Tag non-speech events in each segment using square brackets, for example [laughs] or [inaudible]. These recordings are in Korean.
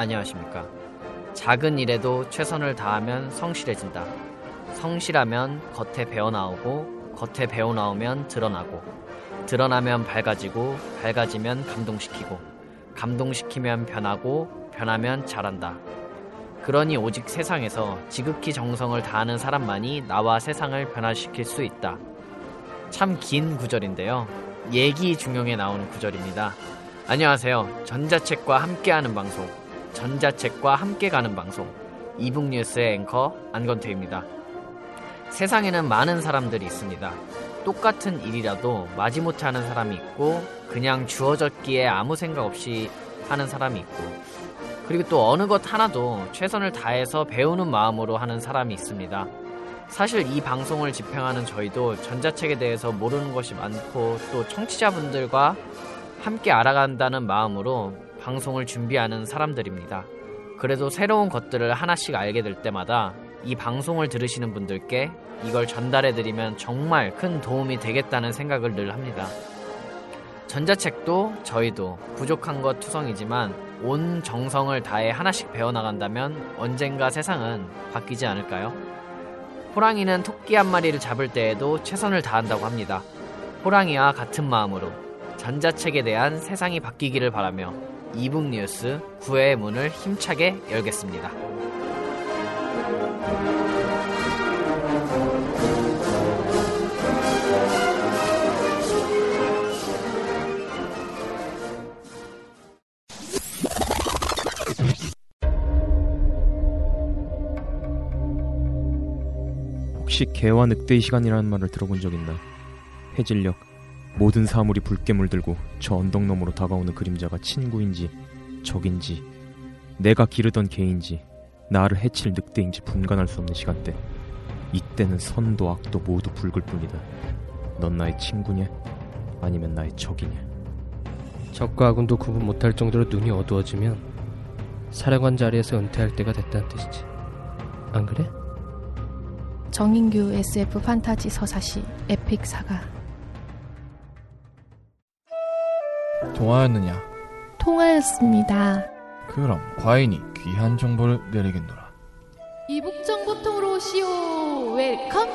안녕하십니까. 작은 일에도 최선을 다하면 성실해진다. 성실하면 겉에 배어나오고 겉에 배어나오면 드러나고 드러나면 밝아지고 밝아지면 감동시키고 감동시키면 변하고 변하면 잘한다. 그러니 오직 세상에서 지극히 정성을 다하는 사람만이 나와 세상을 변화시킬 수 있다. 참 긴 구절인데요. 얘기 중용에 나오는 구절입니다. 안녕하세요. 전자책과 함께하는 방송, 전자책과 함께 가는 방송, 이북뉴스의 앵커 안건태입니다. 세상에는 많은 사람들이 있습니다. 똑같은 일이라도 마지못해 하는 사람이 있고, 그냥 주어졌기에 아무 생각 없이 하는 사람이 있고, 그리고 또 어느 것 하나도 최선을 다해서 배우는 마음으로 하는 사람이 있습니다. 사실 이 방송을 집행하는 저희도 전자책에 대해서 모르는 것이 많고 또 청취자분들과 함께 알아간다는 마음으로 방송을 준비하는 사람들입니다. 그래도 새로운 것들을 하나씩 알게 될 때마다 이 방송을 들으시는 분들께 이걸 전달해드리면 정말 큰 도움이 되겠다는 생각을 늘 합니다. 전자책도 저희도 부족한 것 투성이지만 온 정성을 다해 하나씩 배워나간다면 언젠가 세상은 바뀌지 않을까요? 호랑이는 토끼 한 마리를 잡을 때에도 최선을 다한다고 합니다. 호랑이와 같은 마음으로 전자책에 대한 세상이 바뀌기를 바라며 이북 뉴스 9회의 문을 힘차게 열겠습니다. 혹시 개와 늑대의 시간이라는 말을 들어본 적 있나? 해질녘 모든 사물이 붉게 물들고 저 언덕 너머로 다가오는 그림자가 친구인지 적인지 내가 기르던 개인지 나를 해칠 늑대인지 분간할 수 없는 시간대 이때는 선도 악도 모두 붉을 뿐이다 넌 나의 친구냐? 아니면 나의 적이냐? 적과 아군도 구분 못할 정도로 눈이 어두워지면 사령관 자리에서 은퇴할 때가 됐다는 뜻이지. 안 그래? 정인규 SF 판타지 서사시 epic saga 통하였느냐? 통하였습니다. 그럼 과인이 귀한 정보를 내리겠노라. 이북정보통으로 오시오 welcome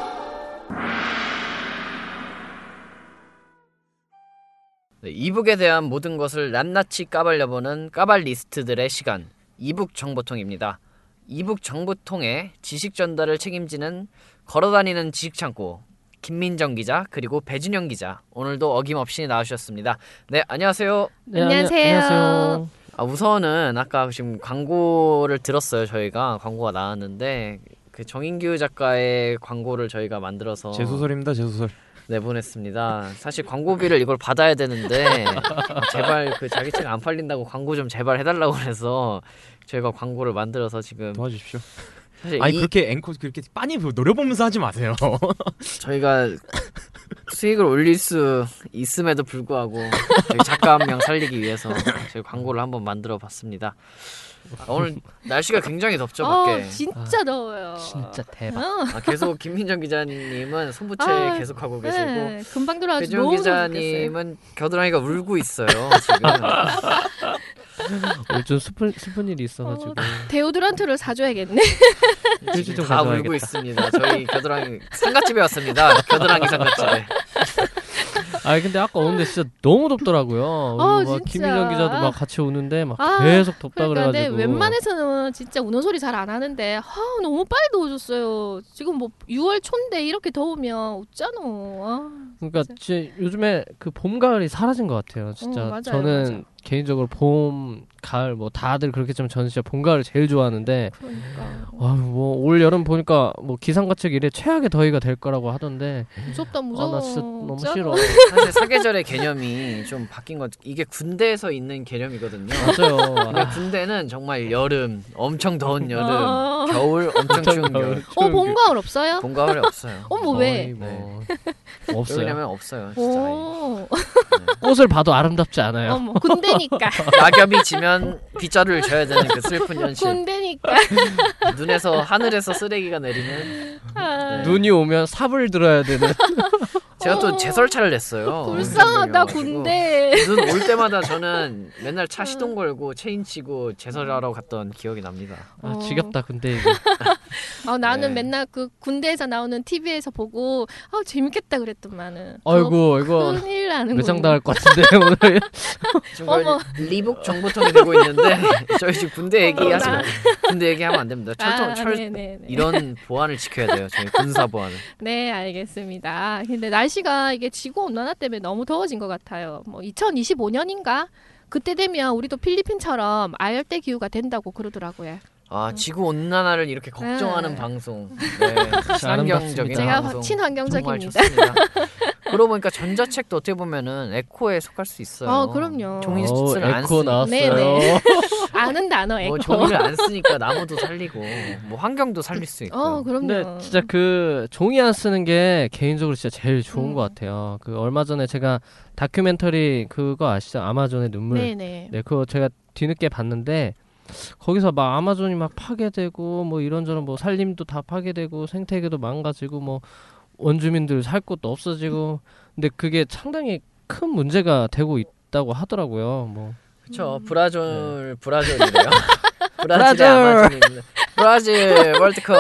네, e-book에 대한 모든 것을 낱낱이 까발려보는 까발리스트들의 시간 이북 정보통입니다. 이북 정보통의 지식 전달을 책임지는 걸어다니는 지식창고 김민정 기자 그리고 배준영 기자 오늘도 어김없이 나와주셨습니다. 네 안녕하세요. 네, 안녕하세요. 안녕하세요. 아, 우선은 아까 지금 광고를 들었어요 저희가 광고가 나왔는데 그 정인규 작가의 광고를 저희가 만들어서 제 소설입니다 제 소설 내보냈습니다. 사실 광고비를 이걸 받아야 되는데 제발 그 자기 책 안 팔린다고 광고 좀 제발 해달라고 그래서 저희가 광고를 만들어서 지금 도와주십시오 아니 이- 그렇게 앵커 그렇게 빤히 노려보면서 하지 마세요 [laughs] 저희가 수익을 올릴 수 있음에도 불구하고 저희 작가 한 명 살리기 위해서 저희 광고를 한번 만들어 봤습니다. 아, 오늘 날씨가 굉장히 덥죠 밖에. 어 진짜 더워요. 진짜 대박. 어, 아, 계속 김민정 기자님은 손부채 아, 계속 하고 계시고 네, 금방 들어와서 너무. 기자님은 겨드랑이가 울고 있어요 지금. [laughs] [laughs] 오늘 좀 슬픈 슬픈 일이 있어가지고. 데오드란트를 사줘야겠네. [laughs] 지금 좀 다. 울고 있습니다. 저희 겨드랑이 상가집에 왔습니다. 겨드랑이 상가집에. [laughs] 아 근데 아까 오는데 진짜 너무 덥더라고요. 어, 막 진짜. 김민정 기자도 막 같이 오는데 막 아, 계속 덥다 그러니까 그래 내 가지고. 웬만해서는 진짜 우는 소리 잘 안 하는데 아, 너무 빨리 더워졌어요. 지금 뭐 6월 초인데 이렇게 더우면 어쩌노. 아, 그러니까 요즘에 그 봄 가을이 사라진 것 같아요. 진짜 어, 맞아요, 저는 맞아. 개인적으로 봄, 가을 뭐 다들 그렇게 좀 저는 진짜 봄, 가을 제일 좋아하는데 그러니까 와뭐올 여름 보니까 뭐 기상과책 이래 최악의 더위가 될 거라고 하던데 무섭다 아 무서워. 나 진짜 너무 진짜. 싫어. 사실 사계절의 개념이 좀 바뀐 것 이게 군대에서 있는 개념이거든요. 맞아요. 군대는 정말 여름, 엄청 더운 여름, 아. 겨울, 엄청 추운 겨울. 어 봄 가을 없어요? 봄, 가을이 없어요. 어머 왜? 거의 뭐 없어요. 왜냐면 없어요. 진짜. 오 꽃을 봐도 아름답지 않아요. 어머 군대니까 [laughs] 낙엽이 지면 빗자루를 쥐어야 되는 그 슬픈 현실. 군대니까. [laughs] 눈에서 하늘에서 쓰레기가 내리는. 아, 네. 눈이 오면 삽을 들어야 되는. [laughs] 제가 또 어. 제설차를 냈어요. 불쌍하다 군대. 눈 올 때마다 저는 [laughs] 맨날 차 시동 걸고 체인 치고 제설하러 갔던 기억이 납니다. 아 어. 지겹다 근데 이게. [laughs] 아 나는 네. 맨날 그 군대에서 나오는 TV에서 보고 아 재밌겠다 그랬더만은. 아이고 이거 큰일 나는 거. 당할 것 같은데 [laughs] 오늘. 어머. 리복 정보통이 되고 있는데 저희 지금 군대 얘기 하지 어머, 마. 군대 얘기하면 안 됩니다. 철도 아, 철 네네네. 이런 보안을 지켜야 돼요. 저희 군사 보안을. 네, 알겠습니다. 근데 날 씨가 이게 지구 온난화 때문에 너무 더워진 것 같아요. 뭐 2025년인가 그때 되면 우리도 필리핀처럼 아열대 기후가 된다고 그러더라고요. 아 지구 온난화를 이렇게 걱정하는 네. 방송. [laughs] 네, 친환경적인 제가 방송. 정말 친환경적입니다. 그러고 보니까 전자책도 어떻게 보면은 에코에 속할 수 있어요. 아, 그럼요. 종이 어, 안 에코. 나왔어요. 네네. [laughs] 아는 단어 에코. 뭐 종이를 안 쓰니까 나무도 살리고 뭐 환경도 살릴 수 있고. 어, 그럼요. 근데 진짜 그 종이 안 쓰는 게 개인적으로 진짜 제일 좋은 음. 것 같아요. 그 얼마 전에 제가 다큐멘터리 그거 아시죠? 아마존의 눈물. 네네. 네, 그거 제가 뒤늦게 봤는데 거기서 막 아마존이 막 파괴되고 뭐 이런저런 뭐 살림도 다 파괴되고 생태계도 망가지고 뭐 원주민들 살 곳도 없어지고 근데 그게 상당히 큰 문제가 되고 있다고 하더라고요. 뭐 그렇죠. 음. 브라졸 브라졸이래요. 브라질의 브라질. [laughs] 브라질 월드컵.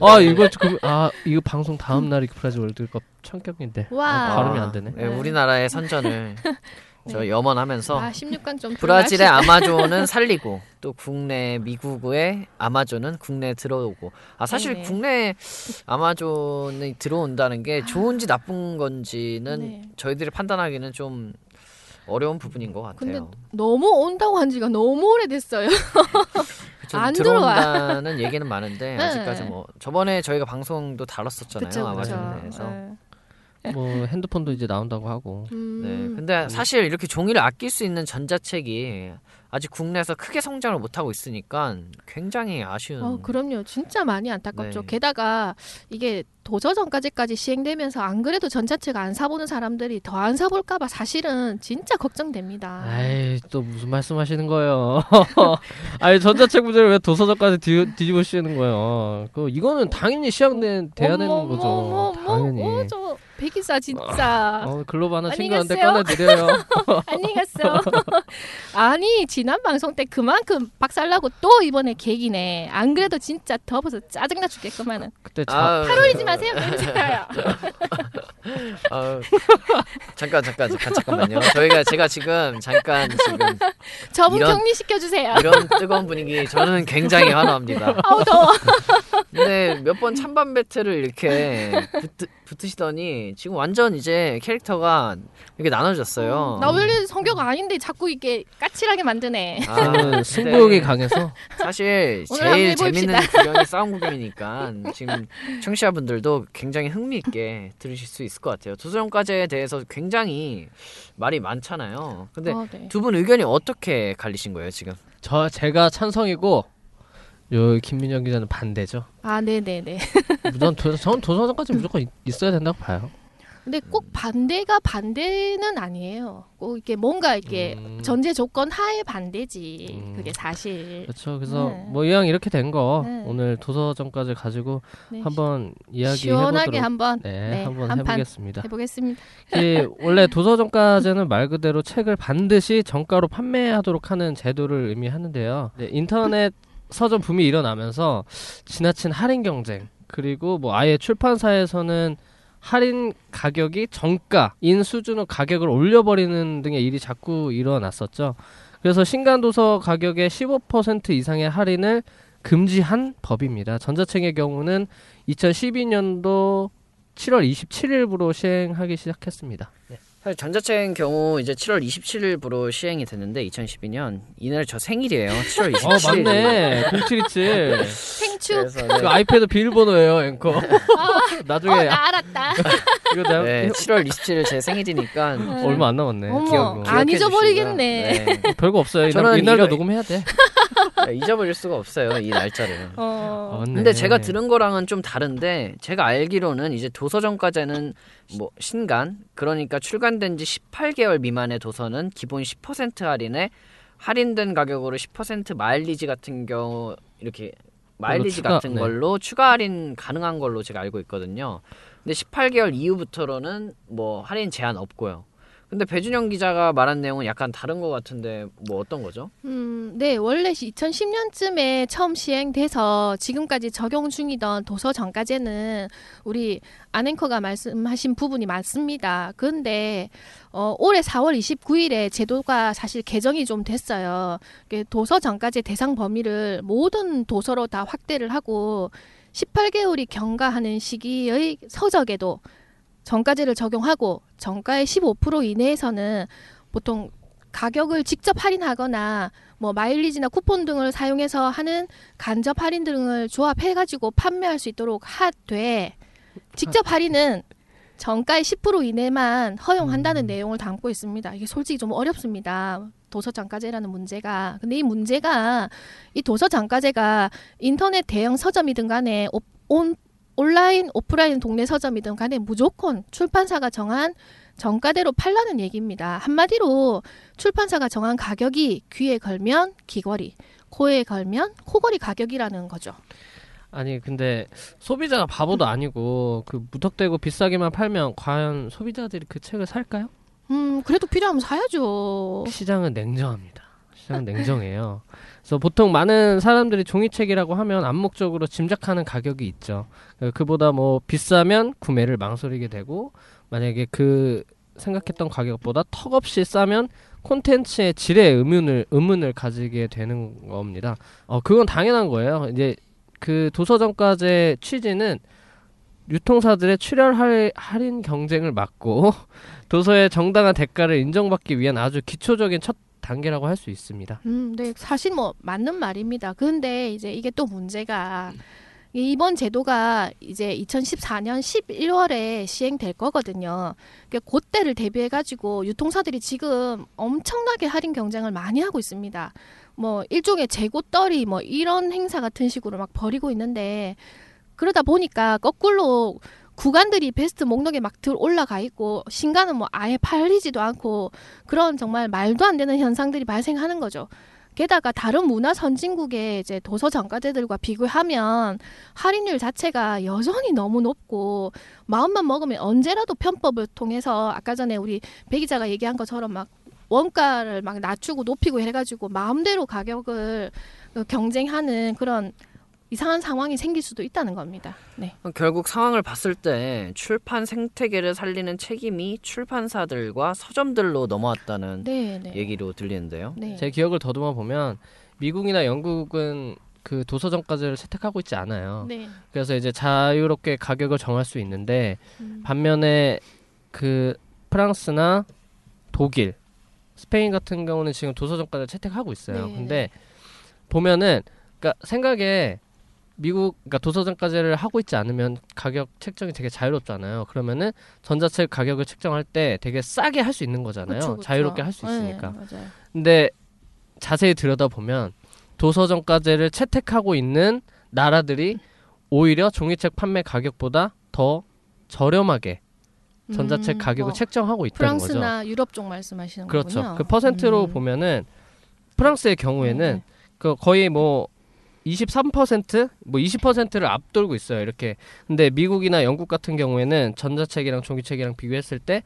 아 이거 그, 아 이거 방송 다음 날이 브라질 월드컵 참격인데 와. 아, 발음이 안 되네. 네, 우리나라의 선전을 [laughs] 저 염원하면서 아, 16강 좀 브라질의. 아마존은 [laughs] 살리고 또 국내 미국의 아마존은 국내에 들어오고 아 사실 네네. 국내 아마존이 들어온다는 게 좋은지 나쁜 건지는 네. 저희들이 판단하기는 좀 어려운 부분인 것 같아요. 근데 너무 온다고 한 지가 너무 오래됐어요. [laughs] 안 들어온다는 얘기는 많은데 [laughs] 네. 아직까지 뭐 저번에 저희가 방송도 다뤘었잖아요 그쵸, 그쵸. 아마존에 대해서. 네. 뭐 핸드폰도 이제 나온다고 하고 음. 네. 근데 사실 이렇게 종이를 아낄 수 있는 전자책이 아직 국내에서 크게 성장을 못 하고 있으니까 굉장히 아쉬운. 어, 그럼요. 진짜 많이 안타깝죠. 네. 게다가 이게 도저전까지까지 시행되면서 안 그래도 전자책 안 사보는 사람들이 더 안 사볼까봐 사실은 진짜 걱정됩니다. 아이 또 무슨 말씀하시는 거예요? [laughs] 아니 전자책 문제를 왜 도서관까지 뒤, 뒤집어 씌우는 거예요? 그 이거는 당연히 시행된 돼야 되는 거죠. 어머, 어머, 당연히. 어, 저 백이사 진짜. 어, 글로브 하나 챙겼는데. 꺼내드려요. [laughs] 안녕히 갔어. 아니 지난 방송 때 그만큼 박살나고 또 이번에 계기네. 안 그래도 진짜 더워서 짜증나 죽겠구만은. 그때 자, 아, 팔올리지 마세요. 냄새나요. [laughs] 아, 잠깐 잠깐 잠깐 잠깐만요. 저희가 제가 지금 잠깐 지금 저분 이런- 격리시켜 주세요. 이런 뜨거운 분위기 저는 굉장히 환호합니다. 아우 더워. 근데 몇 번 찬반 배틀을 이렇게 붙, 붙으시더니 지금 완전 이제 캐릭터가 이렇게 나눠졌어요. 나 원래 성격 아닌데 자꾸 이게 까칠하게 만드네. 아, [laughs] 승부욕이 강해서 사실 제일. 재밌는 구경이 싸움 구경이니까 지금 청취자분들도 굉장히 흥미있게 들으실 수 있을 것 같아요. 도서정과제에 대해서 굉장히 말이 많잖아요. 근데 어, 네. 두분 의견이 어떻게 갈리신 거예요 지금? 저 제가 찬성이고 요 김민영 기자는 반대죠. 아, 네네네. [laughs] 전, 도, 전 도서관까지 무조건 있- 있어야 된다고 봐요. 근데 꼭 반대가 반대는 아니에요. 꼭 이게 뭔가 이게 음. 전제 조건 하에 반대지. 음. 그게 사실. 그렇죠. 그래서 네. 뭐 이왕 이렇게 된거 네. 오늘 도서점까지 가지고 네. 한번 이야기 시원하게 해보도록 한번 네, 네, 한번 해보겠습니다. 해보겠습니다. 이 원래 도서정가제는 말 그대로 책을 반드시 정가로 판매하도록 하는 제도를 의미하는데요. 네, 인터넷 서점 붐이 일어나면서 지나친 할인 경쟁 그리고 뭐 아예 출판사에서는 할인 가격이 정가인 수준의 가격을 올려버리는 등의 일이 자꾸 일어났었죠. 그래서 신간 도서 가격의 15% 이상의 할인을 금지한 법입니다. 전자책의 경우는 2012년도 7월 27일부로 시행하기 시작했습니다. 사실 전자책의 경우 이제 7월 27일부로 시행이 됐는데 2012년 이날 저 생일이에요. 7월 27일. 어 맞네 0727 생축. 그래서 그 네, 아이패드 비밀번호예요 앵커 어, 나중에 나 알았다. [laughs] 이거 내가 네, 7월 27일 제 생일이니까 네. 얼마 안 남았네 어머, 기억, 안 잊어버리겠네. 네. 별거 없어요 저는 이날, 도 이럴- 녹음해야 돼 네, 잊어버릴 수가 없어요 이 날짜를. 어. 아. 근데 제가 들은 거랑은 좀 다른데 제가 알기로는 이제 도서정가제는 뭐 신간 그러니까 출간된 지 18개월 미만의 도서는 기본 10% 할인에 할인된 가격으로 10% 마일리지 같은 경우 이렇게 마일리지 추가, 같은 네. 걸로 추가 할인 가능한 걸로 제가 알고 있거든요. 근데 18개월 이후부터는 뭐 할인 제한 없고요. 근데 배준영 기자가 말한 내용은 약간 다른 것 같은데 뭐 어떤 거죠? 음, 네, 원래 2010년쯤에 처음 시행돼서 지금까지 적용 중이던 도서 정가제는 우리 안앵커가 말씀하신 부분이 맞습니다. 그런데 어, 올해 4월 29일에 제도가 사실 개정이 좀 됐어요. 도서 정가제 대상 범위를 모든 도서로 다 확대를 하고 18개월이 경과하는 시기의 서적에도 정가제를 적용하고 정가의 15% 이내에서는 보통 가격을 직접 할인하거나 뭐 마일리지나 쿠폰 등을 사용해서 하는 간접 할인 등을 조합해 가지고 판매할 수 있도록 하되 직접 할인은 정가의 10% 이내만 허용한다는 내용을 담고 있습니다. 이게 솔직히 좀 어렵습니다. 도서 장가제라는 문제가. 근데 이 문제가 이 도서 장가제가 인터넷 대형 서점이든 간에 오- 온 온라인, 오프라인 동네 서점이든 간에 무조건 출판사가 정한 정가대로 팔라는 얘기입니다. 한마디로 출판사가 정한 가격이 귀에 걸면 귀걸이, 코에 걸면 코걸이 가격이라는 거죠. 아니 근데 소비자가 바보도 아니고 그 무턱대고 비싸게만 팔면 과연 소비자들이 그 책을 살까요? 음, 그래도 필요하면 사야죠. 시장은 냉정합니다. 시장은 냉정해요. 그래서 보통 많은 사람들이 종이책이라고 하면 암묵적으로 짐작하는 가격이 있죠. 그- 그보다 뭐 비싸면 구매를 망설이게 되고 만약에 그 생각했던 가격보다 턱없이 싸면 콘텐츠의 질에 의문을 의문을 가지게 되는 겁니다. 어 그건 당연한 거예요. 이제 그 도서정가제 취지는 유통사들의 출혈 할- 할인 경쟁을 막고 [laughs] 도서의 정당한 대가를 인정받기 위한 아주 기초적인 첫 단계라고 할 수 있습니다. 음, 네, 사실 뭐 맞는 말입니다. 근데 이제 이게 또 문제가 이번 제도가 이제 2014년 11월에 시행될 거거든요. 그러니까 그때를 대비해 가지고 유통사들이 지금 엄청나게 할인 경쟁을 많이 하고 있습니다. 뭐 일종의 재고떨이 뭐 이런 행사 같은 식으로 막 벌이고 있는데 그러다 보니까 거꾸로 구간들이 베스트 목록에 막 들 올라가 있고 신간은 뭐 아예 팔리지도 않고 그런 정말 말도 안 되는 현상들이 발생하는 거죠. 게다가 다른 문화 선진국의 이제 도서 정가제들과 비교하면 할인율 자체가 여전히 너무 높고 마음만 먹으면 언제라도 편법을 통해서 아까 전에 우리 배 기자가 얘기한 것처럼 막 원가를 막 낮추고 높이고 해가지고 마음대로 가격을 어, 경쟁하는 그런 이상한 상황이 생길 수도 있다는 겁니다. 네. 결국 상황을 봤을 때 출판 생태계를 살리는 책임이 출판사들과 서점들로 넘어왔다는 네, 네. 얘기로 들리는데요. 네. 제 기억을 더듬어 보면 미국이나 영국은 그 도서정가제를 채택하고 있지 않아요. 네. 그래서 이제 자유롭게 가격을 정할 수 있는데 음. 반면에 그 프랑스나 독일, 스페인 같은 경우는 지금 도서정가를 채택하고 있어요. 네, 근데 보면은 그러니까 생각에 미국 그러니까 도서정가제를 하고 있지 않으면 가격 책정이 되게 자유롭잖아요. 그러면은 전자책 가격을 책정할 때 되게 싸게 할 수 있는 거잖아요. 그쵸, 그쵸. 자유롭게 할수 네, 있으니까. 맞아요. 근데 자세히 들여다보면 도서정가제를 채택하고 있는 나라들이 오히려 종이책 판매 가격보다 더 저렴하게 전자책 음, 가격을 뭐 책정하고 있다는 거죠. 프랑스나 유럽 쪽 말씀하시는 그렇죠. 거군요. 그 퍼센트로 음. 보면은 프랑스의 경우에는 네. 그 거의 뭐 23%, 뭐 20%를 앞돌고 있어요. 이렇게. 근데 미국이나 영국 같은 경우에는 전자책이랑 종이책이랑 비교했을 때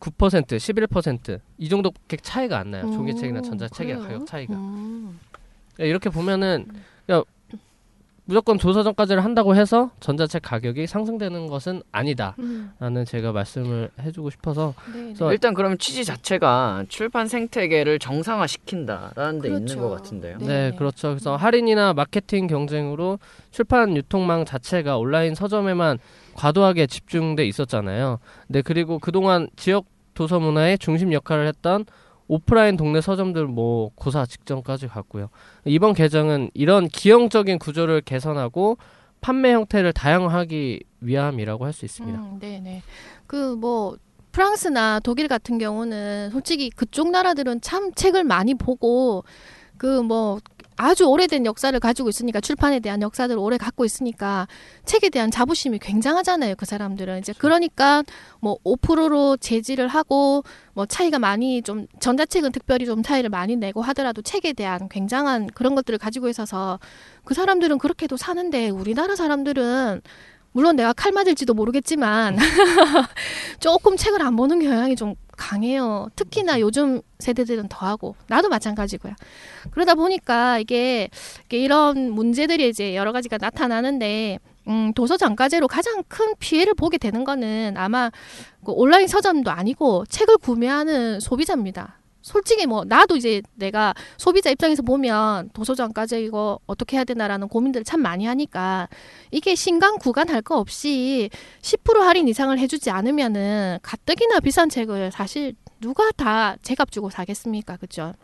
9%, 11%이 정도밖에 차이가 안 나요. 종이책이나 오, 전자책이랑 그래요? 가격 차이가. 음. 야, 이렇게 보면은 야, 무조건 도서정까지를 한다고 해서 전자책 가격이 상승되는 것은 아니다라는 음. 제가 말씀을 해주고 싶어서 네, 네. 그래서 일단 그럼 취지 자체가 출판 생태계를 정상화시킨다라는 데 있는 그렇죠. 것 같은데요. 네. 네, 그렇죠. 그래서 할인이나 마케팅 경쟁으로 출판 유통망 자체가 온라인 서점에만 과도하게 집중돼 있었잖아요. 네, 그리고 그동안 지역 도서 문화의 중심 역할을 했던 오프라인 동네 서점들 뭐 고사 직전까지 갔고요. 이번 개정은 이런 기형적인 구조를 개선하고 판매 형태를 다양하기 위함이라고 할 수 있습니다. 음, 네네. 그 뭐 프랑스나 독일 같은 경우는 솔직히 그쪽 나라들은 참 책을 많이 보고 그뭐 아주 오래된 역사를 가지고 있으니까 출판에 대한 역사들을 오래 갖고 있으니까 책에 대한 자부심이 굉장하잖아요. 그 사람들은 이제 그러니까 뭐 5%로 제지를 하고 뭐 차이가 많이 좀 전자책은 특별히 좀 차이를 많이 내고 하더라도 책에 대한 굉장한 그런 것들을 가지고 있어서 그 사람들은 그렇게도 사는데 우리나라 사람들은 물론 내가 칼 맞을지도 모르겠지만 [laughs] 조금 책을 안 보는 경향이 좀 강해요. 특히나 요즘 세대들은 더하고 나도 마찬가지고요. 그러다 보니까 이게, 이게 이런 문제들이 이제 여러 가지가 나타나는데 음, 도서 정가제로 가장 큰 피해를 보게 되는 거는 아마 그 온라인 서점도 아니고 책을 구매하는 소비자입니다. 솔직히 뭐 나도 이제 내가 소비자 입장에서 보면 도서관까지 이거 어떻게 해야 되나라는 고민들을 참 많이 하니까 이게 신간 구간 할 거 없이 10% 할인 이상을 해주지 않으면은 가뜩이나 비싼 책을 사실 누가 다 제값 주고 사겠습니까, 그죠?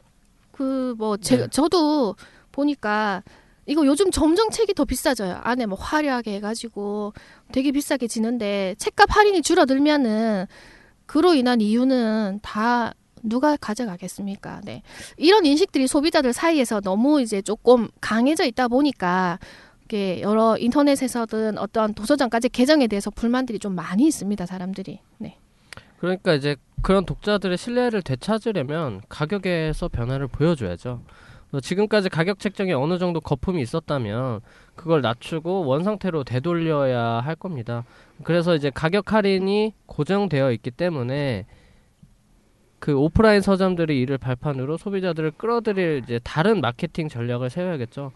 그뭐제 네. 저도 보니까 이거 요즘 점점 책이 더 비싸져요. 안에 뭐 화려하게 해가지고 되게 비싸게 지는데 책값 할인이 줄어들면은 그로 인한 이유는 다 누가 가져가겠습니까? 네. 이런 인식들이 소비자들 사이에서 너무 이제 조금 강해져 있다 보니까 이게 여러 인터넷에서든 어떤 도서관까지 개정에 대해서 불만들이 좀 많이 있습니다, 사람들이. 네. 그러니까 이제 그런 독자들의 신뢰를 되찾으려면 가격에서 변화를 보여줘야죠. 어, 지금까지 가격 책정에 어느 정도 거품이 있었다면 그걸 낮추고 원상태로 되돌려야 할 겁니다. 그래서 이제 가격 할인이 고정되어 있기 때문에 그 오프라인 서점들이 이를 발판으로 소비자들을 끌어들일 이제 다른 마케팅 전략을 세워야겠죠.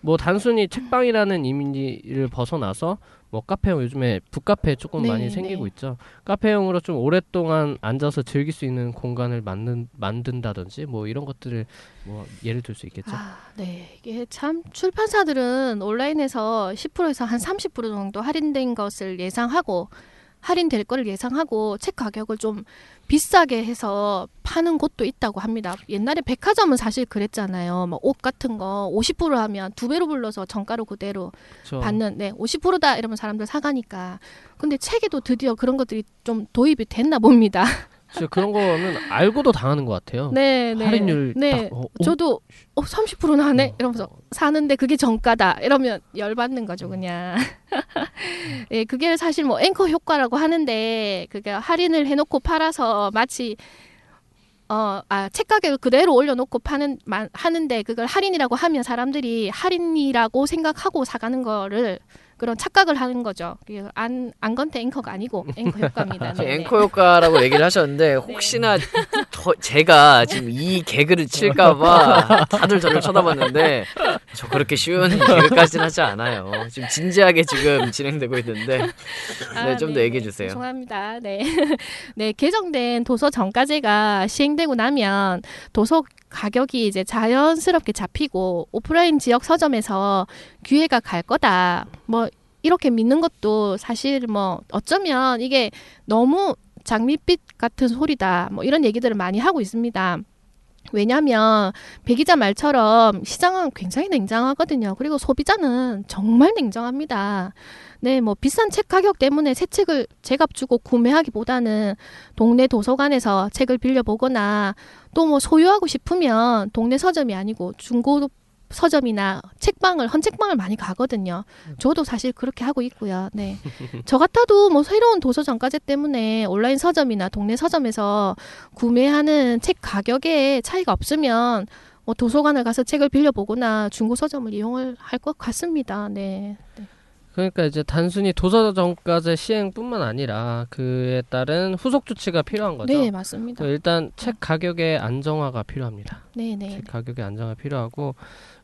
뭐 단순히 책방이라는 이미지를 벗어나서 뭐 카페형 요즘에 북카페 조금 네, 많이 생기고 네. 있죠. 카페형으로 좀 오랫동안 앉아서 즐길 수 있는 공간을 만든 만든다든지 뭐 이런 것들을 뭐 예를 들 수 있겠죠. 아, 네. 이게 참 출판사들은 온라인에서 10%에서 한 30% 정도 할인된 것을 예상하고 할인될 거를 예상하고 책 가격을 좀 비싸게 해서 파는 곳도 있다고 합니다. 옛날에 백화점은 사실 그랬잖아요. 뭐옷 같은 거 50% 하면 두 배로 불러서 정가로 그대로 그렇죠. 받는 네 50%다 이러면 사람들 사가니까. 근데 책에도 드디어 그런 것들이 좀 도입이 됐나 봅니다. 진짜 그런 거는 알고도 당하는 것 같아요. 네, 네. 할인율 네. 딱 어, 오, 저도 어 30% 나네 어, 이러면서 어. 사는데 그게 정가다 이러면 열받는 거죠 그냥 [laughs] 예 그게 사실 뭐 앵커 효과라고 하는데 그게 할인을 해놓고 팔아서 마치 어 아 책 가격을 그대로 올려놓고 파는 만, 하는데 그걸 할인이라고 하면 사람들이 할인이라고 생각하고 사가는 거를 그런 착각을 하는 거죠 안 안건태 앵커가 아니고 앵커 효과입니다 네, [laughs] 네. 앵커 효과라고 얘기를 하셨는데 혹시나 더 제가 지금 이 개그를 칠까봐 다들 저를 쳐다봤는데 저 그렇게 쉬운 [laughs] 개그까지는 하지 않아요. 지금 진지하게 지금 진행되고 있는데 네, 좀더 얘기해 주세요. 죄송합니다. 네. [laughs] 네, 개정된 도서 정가제가 시행되고 나면 도서 가격이 이제 자연스럽게 잡히고 오프라인 지역 서점에서 기회가 갈 거다. 뭐 이렇게 믿는 것도 사실 뭐 어쩌면 이게 너무 장밋빛 같은 소리다. 뭐 이런 얘기들을 많이 하고 있습니다. 왜냐하면 배 기자 말처럼 시장은 굉장히 냉정하거든요. 그리고 소비자는 정말 냉정합니다. 네, 뭐 비싼 책 가격 때문에 새 책을 제값 주고 구매하기보다는 동네 도서관에서 책을 빌려 보거나 또 뭐 소유하고 싶으면 동네 서점이 아니고 중고 서점이나 책방을 헌책방을 많이 가거든요. 저도 사실 그렇게 하고 있고요. 네. 저 같아도 뭐 새로운 도서 정가제 때문에 온라인 서점이나 동네 서점에서 구매하는 책 가격에 차이가 없으면 뭐 도서관을 가서 책을 빌려 보거나 중고 서점을 이용을 할 것 같습니다. 네. 네. 그러니까 이제 단순히 도서정가제 시행뿐만 아니라 그에 따른 후속 조치가 필요한 거죠. 네, 맞습니다. 그 일단 책 가격의 안정화가 필요합니다. 네, 네. 책 가격의 안정화 필요하고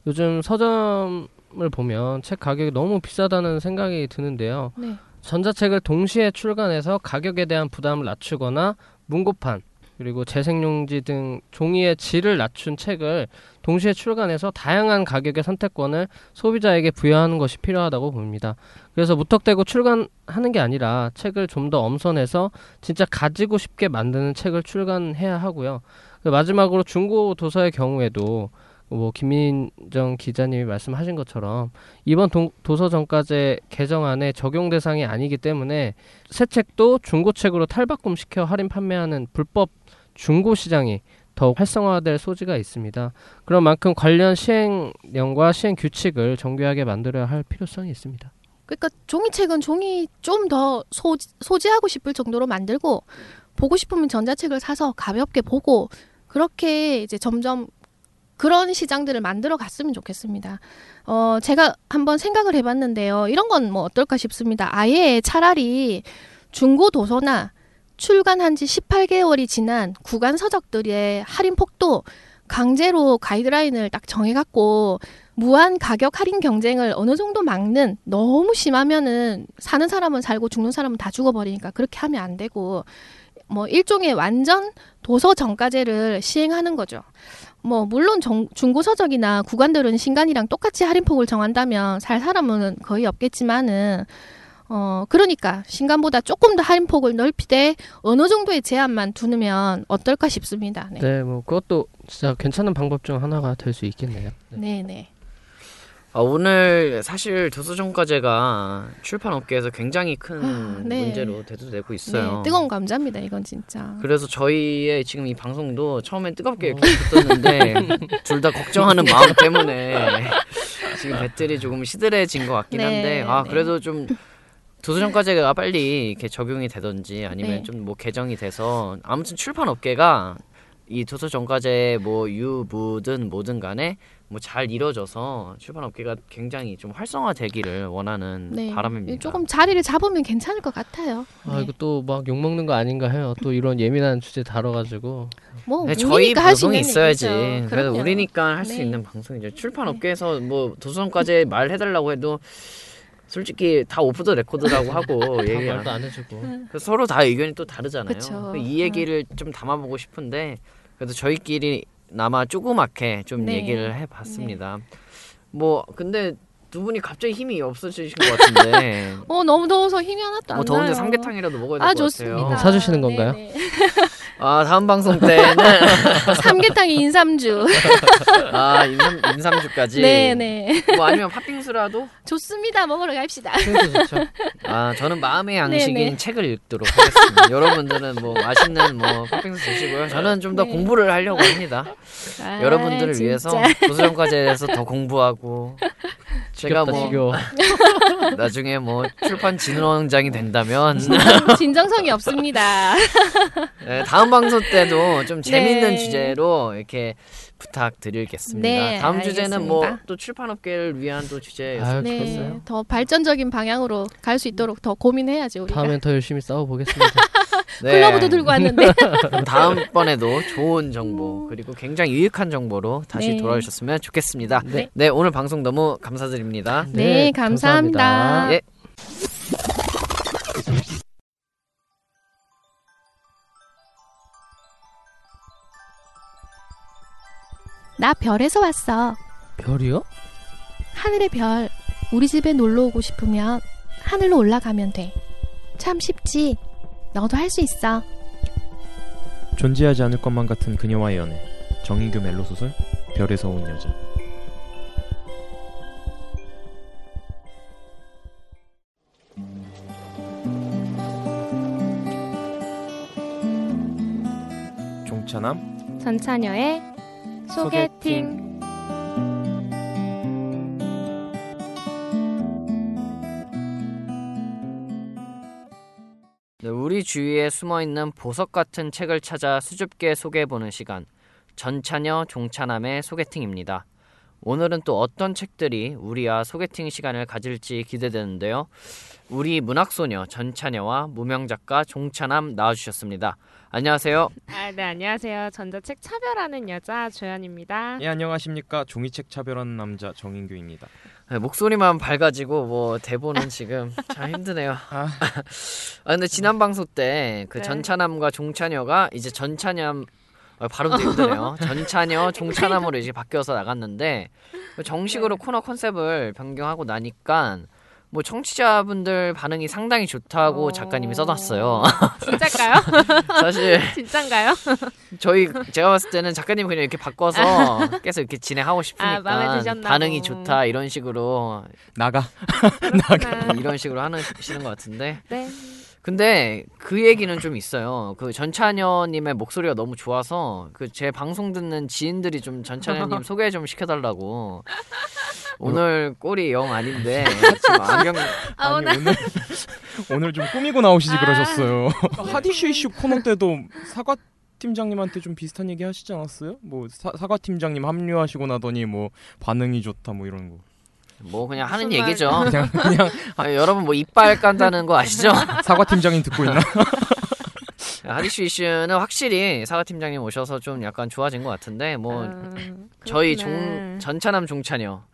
요즘 서점을 보면 책 가격이 너무 비싸다는 생각이 드는데요. 네. 전자책을 동시에 출간해서 가격에 대한 부담을 낮추거나 문고판 그리고 재생용지 등 종이의 질을 낮춘 책을 동시에 출간해서 다양한 가격의 선택권을 소비자에게 부여하는 것이 필요하다고 봅니다. 그래서 무턱대고 출간하는 게 아니라 책을 좀 더 엄선해서 진짜 가지고 싶게 만드는 책을 출간해야 하고요. 그 마지막으로 중고 도서의 경우에도 뭐 김민정 기자님이 말씀하신 것처럼 이번 도, 도서정가제 개정안의 적용 대상이 아니기 때문에 새 책도 중고책으로 탈바꿈시켜 할인 판매하는 불법 중고 시장이 더욱 활성화될 소지가 있습니다. 그런 만큼 관련 시행령과 시행 규칙을 정교하게 만들어야 할 필요성이 있습니다. 그러니까 종이책은 종이 좀 더 소지하고 싶을 정도로 만들고 보고 싶으면 전자책을 사서 가볍게 보고 그렇게 이제 점점 그런 시장들을 만들어 갔으면 좋겠습니다. 어, 제가 한번 생각을 해봤는데요. 이런 건 뭐 어떨까 싶습니다. 아예 차라리 중고 도서나 출간한 지 18개월이 지난 구간 서적들의 할인 폭도 강제로 가이드라인을 딱 정해갖고 무한 가격 할인 경쟁을 어느 정도 막는 너무 심하면은 사는 사람은 살고 죽는 사람은 다 죽어버리니까 그렇게 하면 안 되고 뭐 일종의 완전 도서 정가제를 시행하는 거죠. 뭐 물론 정, 중고 서적이나 구간들은 신간이랑 똑같이 할인폭을 정한다면 살 사람은 거의 없겠지만은 어 그러니까 신간보다 조금 더 할인폭을 넓히되 어느 정도의 제한만 두면 어떨까 싶습니다. 네. 네, 뭐 그것도 진짜 괜찮은 방법 중 하나가 될 수 있겠네요. 네, 네. 아, 오늘 사실 도서정가제가 출판 업계에서 굉장히 큰 아, 네. 문제로 대두되고 있어요. 네, 뜨거운 감자입니다. 이건 진짜. 그래서 저희의 지금 이 방송도 처음엔 뜨겁게 이렇게 붙었는데 [laughs] 둘 다 걱정하는 마음 때문에 지금 배틀이 조금 시들해진 것 같긴 네, 한데 아 네. 그래도 좀 도서정가제가 빨리 이렇게 적용이 되던지 아니면 네. 좀뭐 개정이 돼서 아무튼 출판 업계가 이 도서정가제 뭐 유무든 뭐든 간에 뭐 잘 이뤄져서 출판 업계가 굉장히 좀 활성화되기를 원하는 네. 바람입니다. 조금 자리를 잡으면 괜찮을 것 같아요. 아 네. 이거 또 막 욕 먹는 거 아닌가 해요. 또 이런 예민한 주제 다뤄가지고 뭐 네, 저희 할수 방송이 있는 있어야지. 그래도 그럼요. 우리니까 할수 네. 있는 방송이죠. 출판 업계에서 뭐 도서관까지 [laughs] 말해달라고 해도 솔직히 다 오프 더 레코드라고 하고 [laughs] 다 얘기 말도 안 해주고 그래서 서로 다 의견이 또 다르잖아요. 그쵸. 이 얘기를 좀 담아보고 싶은데 그래도 저희끼리 나마 조그맣게 좀 네. 얘기를 해봤습니다. 뭐 근데 두 분이 갑자기 힘이 없어지신 것 같은데 [laughs] 어 너무 더워서 힘이 하나도 안뭐 더운데 나요. 삼계탕이라도 먹어야 될아것 좋습니다. 같아요. 어, 사주시는 건가요? 아 다음 방송 때는 [laughs] 삼계탕이 인삼주. [laughs] 아 인삼 인삼주까지. 네네. 뭐 아니면 팥빙수라도? 좋습니다. 먹으러 갑시다. 좋죠. 아 저는 마음의 양식인 네네. 책을 읽도록 하겠습니다. 여러분들은 뭐 맛있는 뭐 팥빙수 드시고요. 저는 좀더 네. 공부를 하려고 합니다. 아, 여러분들을 진짜. 위해서 도서정과제에서 더 공부하고 제가 뭐 지겨워. 나중에 뭐 출판 진흥원장이 된다면 [laughs] 진정성이 없습니다. 네, 다음 방송 때도 좀 재밌는 네. 주제로 이렇게 부탁드리겠습니다. 네, 다음 주제는 뭐 알겠습니다. 또 출판업계를 위한 또 주제였어요. 네, 좋겠어요. 더 발전적인 방향으로 갈 수 있도록 더 고민해야지 우리가. 다음엔 더 열심히 싸워보겠습니다. [laughs] 네. 클러브도 들고 왔는데. [laughs] 다음번에도 좋은 정보 그리고 굉장히 유익한 정보로 다시 네. 돌아오셨으면 좋겠습니다. 네. 네, 오늘 방송 너무 감사드립니다. 네, 감사합니다. 예. 나 별에서 왔어. 별이요? 하늘의 별. 우리 집에 놀러 오고 싶으면 하늘로 올라가면 돼. 참 쉽지. 너도 할 수 있어. 존재하지 않을 것만 같은 그녀와의 연애 정인규 멜로 소설 별에서 온 여자 종차남 전차녀의 소개팅. 네, 우리 주위에 숨어 있는 보석 같은 책을 찾아 수줍게 소개해 보는 시간. 전차녀 종차남의 소개팅입니다. 오늘은 또 어떤 책들이 우리와 소개팅 시간을 가질지 기대되는데요. 우리 문학소녀 전찬여와 무명 작가 종찬함 나와주셨습니다. 안녕하세요. 아, 네, 안녕하세요. 전자책 차별하는 여자 조연입니다. 예 안녕하십니까 종이책 차별하는 남자 정인규입니다. 네, 목소리만 밝아지고 뭐 대본은 지금 참 힘드네요. [laughs] 아. 아 근데 지난 방송 때그 네. 전찬함과 종찬여가 이제 전찬염 아, 발음도 힘드네요. [laughs] 전찬여, 종찬함으로 이제 바뀌어서 나갔는데 정식으로 네. 코너 컨셉을 변경하고 나니까 뭐 청취자분들 반응이 상당히 좋다고 어. 작가님이 써놨어요. [laughs] 진짜일까요? [laughs] 사실 [laughs] 진짠가요? 저희 제가 봤을 때는 작가님 그냥 이렇게 바꿔서 계속 이렇게 진행하고 싶으니까 아, 반응이 보. 좋다 이런 식으로 나가. 아, 이런 식으로 하시는 것 같은데 네. 근데 그 얘기는 좀 있어요. 그 전찬여님의 목소리가 너무 좋아서 그 제 방송 듣는 지인들이 좀 전찬여님 소개 좀 시켜달라고. 오늘 꼴이 영 아닌데 [laughs] 안경 아, 아니 오늘 [laughs] 오늘 좀 꾸미고 나오시지 아. 그러셨어요. 하디슈 이슈 코너 때도 사과 팀장님한테 좀 비슷한 얘기 하시지 않았어요? 뭐 사, 사과 팀장님 합류하시고 나더니 뭐 반응이 좋다 뭐 이런 거. 뭐 그냥 하는 얘기죠. [laughs] 그냥 그냥 아, 여러분 뭐 이빨 깐다는 거 아시죠? 사과 팀장님 듣고 있나? 하리슈 이슈는 확실히 사과 팀장님 오셔서 좀 약간 좋아진 것 같은데 뭐 아, 저희. 종 전찬함 종찬여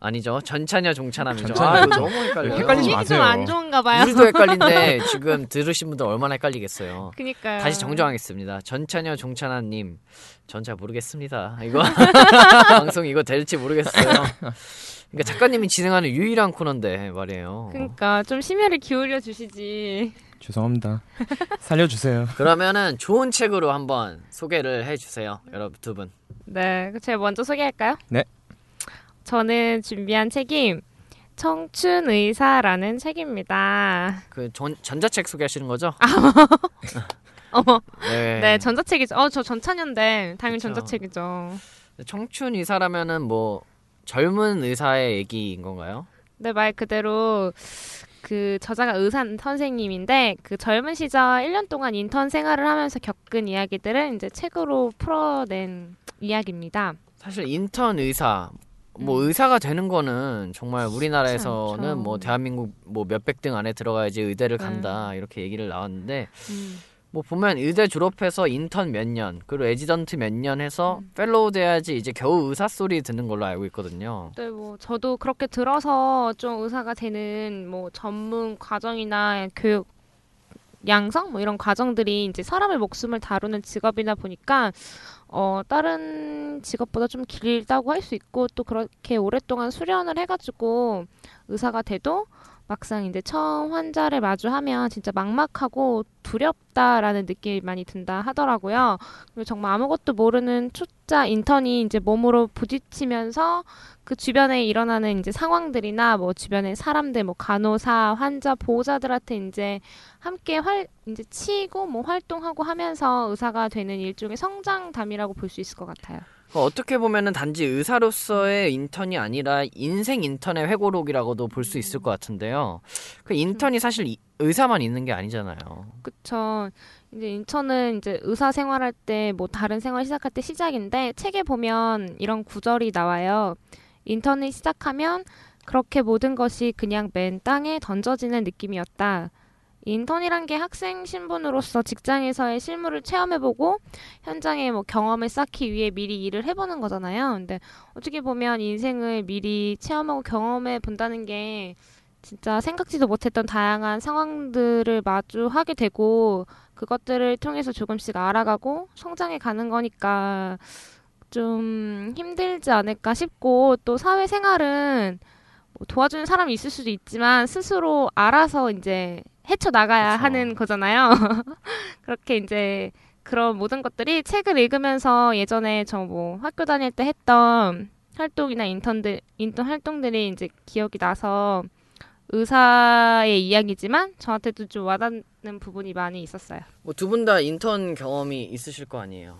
아니죠 전찬여 종찬함이죠. 전찬여, 아 이거. 너무 헷갈려요. 헷갈리지 분위기 마세요. 좀안 좋은가 봐요. 우리도 헷갈린데 [laughs] 지금 들으신 분들 얼마나 헷갈리겠어요. 그니까요. 다시 정정하겠습니다. 전찬여 종찬아님 전 잘 모르겠습니다. 이거 [laughs] 방송 이거 될지 모르겠어요. 그러니까 작가님이 진행하는 유일한 코너인데 말이에요. 그니까 좀 심혈을 기울여 주시지. 죄송합니다. 살려주세요. 그러면은 좋은 책으로 한번 소개를 해주세요, 여러분 두 분. 네, 제가 먼저 소개할까요? 네. 저는 준비한 책이 청춘 의사라는 책입니다. 그 전, 전자책 소개하시는 거죠? [laughs] 어머, 네. 네, 전자책이죠. 어, 저 전차년대 당연히 그쵸. 전자책이죠. 청춘 의사라면은 뭐 젊은 의사의 얘기인 건가요? 네, 말 그대로 그 저자가 의사 선생님인데 그 젊은 시절 1년 동안 인턴 생활을 하면서 겪은 이야기들을 이제 책으로 풀어낸 이야기입니다. 사실 인턴 의사 뭐 음. 의사가 되는 거는 정말 우리나라에서는. 뭐 대한민국 뭐 몇백 등 안에 들어가야지 의대를 네. 간다 이렇게 얘기를 나왔는데 음. 뭐 보면 의대 졸업해서 인턴 몇 년 그리고 레지던트 몇 년 해서 음. fellow 돼야지 이제 겨우 의사 소리 듣는 걸로 알고 있거든요. 네, 뭐 저도 그렇게 들어서 좀 의사가 되는 뭐 전문 과정이나 교육 양성 뭐 이런 과정들이 이제 사람의 목숨을 다루는 직업이다 보니까 어 다른 직업보다 좀 길다고 할 수 있고 또 그렇게 오랫동안 수련을 해가지고 의사가 돼도 막상 이제 처음 환자를 마주하면 진짜 막막하고 두렵다라는 느낌이 많이 든다 하더라고요. 그리고 정말 아무것도 모르는 초짜 인턴이 이제 몸으로 부딪히면서 그 주변에 일어나는 이제 상황들이나 뭐 주변의 사람들, 뭐 간호사, 환자, 보호자들한테 이제 함께 활 이제 치고 뭐 활동하고 하면서 의사가 되는 일종의 성장담이라고 볼 수 있을 것 같아요. 그 어떻게 보면은 단지 의사로서의 인턴이 아니라 인생 인턴의 회고록이라고도 볼 수 있을 것 같은데요. 그 인턴이 사실 이- 의사만 있는 게 아니잖아요. 그쵸. 이제 인턴은 이제 의사 생활할 때 뭐 다른 생활 시작할 때 시작인데 책에 보면 이런 구절이 나와요. 인턴을 시작하면 그렇게 모든 것이 그냥 맨 땅에 던져지는 느낌이었다. 인턴이란 게 학생 신분으로서 직장에서의 실무를 체험해보고 현장에 뭐 경험을 쌓기 위해 미리 일을 해보는 거잖아요. 근데 어떻게 보면 인생을 미리 체험하고 경험해 본다는 게 진짜 생각지도 못했던 다양한 상황들을 마주하게 되고 그것들을 통해서 조금씩 알아가고 성장해 가는 거니까 좀 힘들지 않을까 싶고 또 사회생활은 뭐 도와주는 사람이 있을 수도 있지만 스스로 알아서 이제 헤쳐 나가야 그쵸. 하는 거잖아요. [laughs] 그렇게 이제 그런 모든 것들이 책을 읽으면서 예전에 저 뭐 학교 다닐 때 했던 활동이나 인턴들 인턴 활동들이 이제 기억이 나서 의사의 이야기지만 저한테도 좀 와닿는 부분이 많이 있었어요. 뭐 두 분 다 인턴 경험이 있으실 거 아니에요.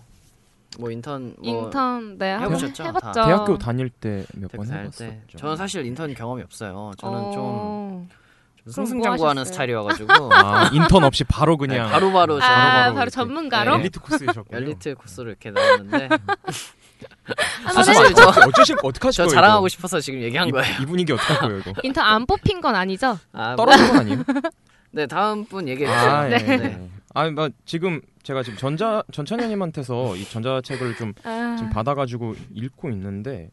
뭐 인턴 뭐 인턴 네 한번 해보셨죠? 해봤죠. 다. 대학교 다닐 때 몇 번 해봤었죠. 때 저는 사실 인턴 경험이 없어요. 저는 좀, 어... 좀 승승장구하는 하셨어요? 스타일이어가지고 [laughs] 아 인턴 없이 바로 그냥 네, 바로 바로 아 바로, 바로 이렇게. 전문가로 네. 엘리트 코스이셨군요. 엘리트 코스로 이렇게 나왔는데 [laughs] 사실 아, 저, 어쩌실 어떡하실 저 거예요? 자랑하고 이거? 싶어서 지금 얘기한 이, 거예요. 이 분위기 어떡할 거예요 이거? 인턴 안 뽑힌 건 아니죠? 아, 뭐, 떨어진 건 아니에요? [laughs] 네 다음 분 얘기해 주세요. 아, 예. 네. 네. 아, 나 지금 제가 지금 전자 전찬현님한테서 이 전자책을 좀 아, 지금 받아가지고 읽고 있는데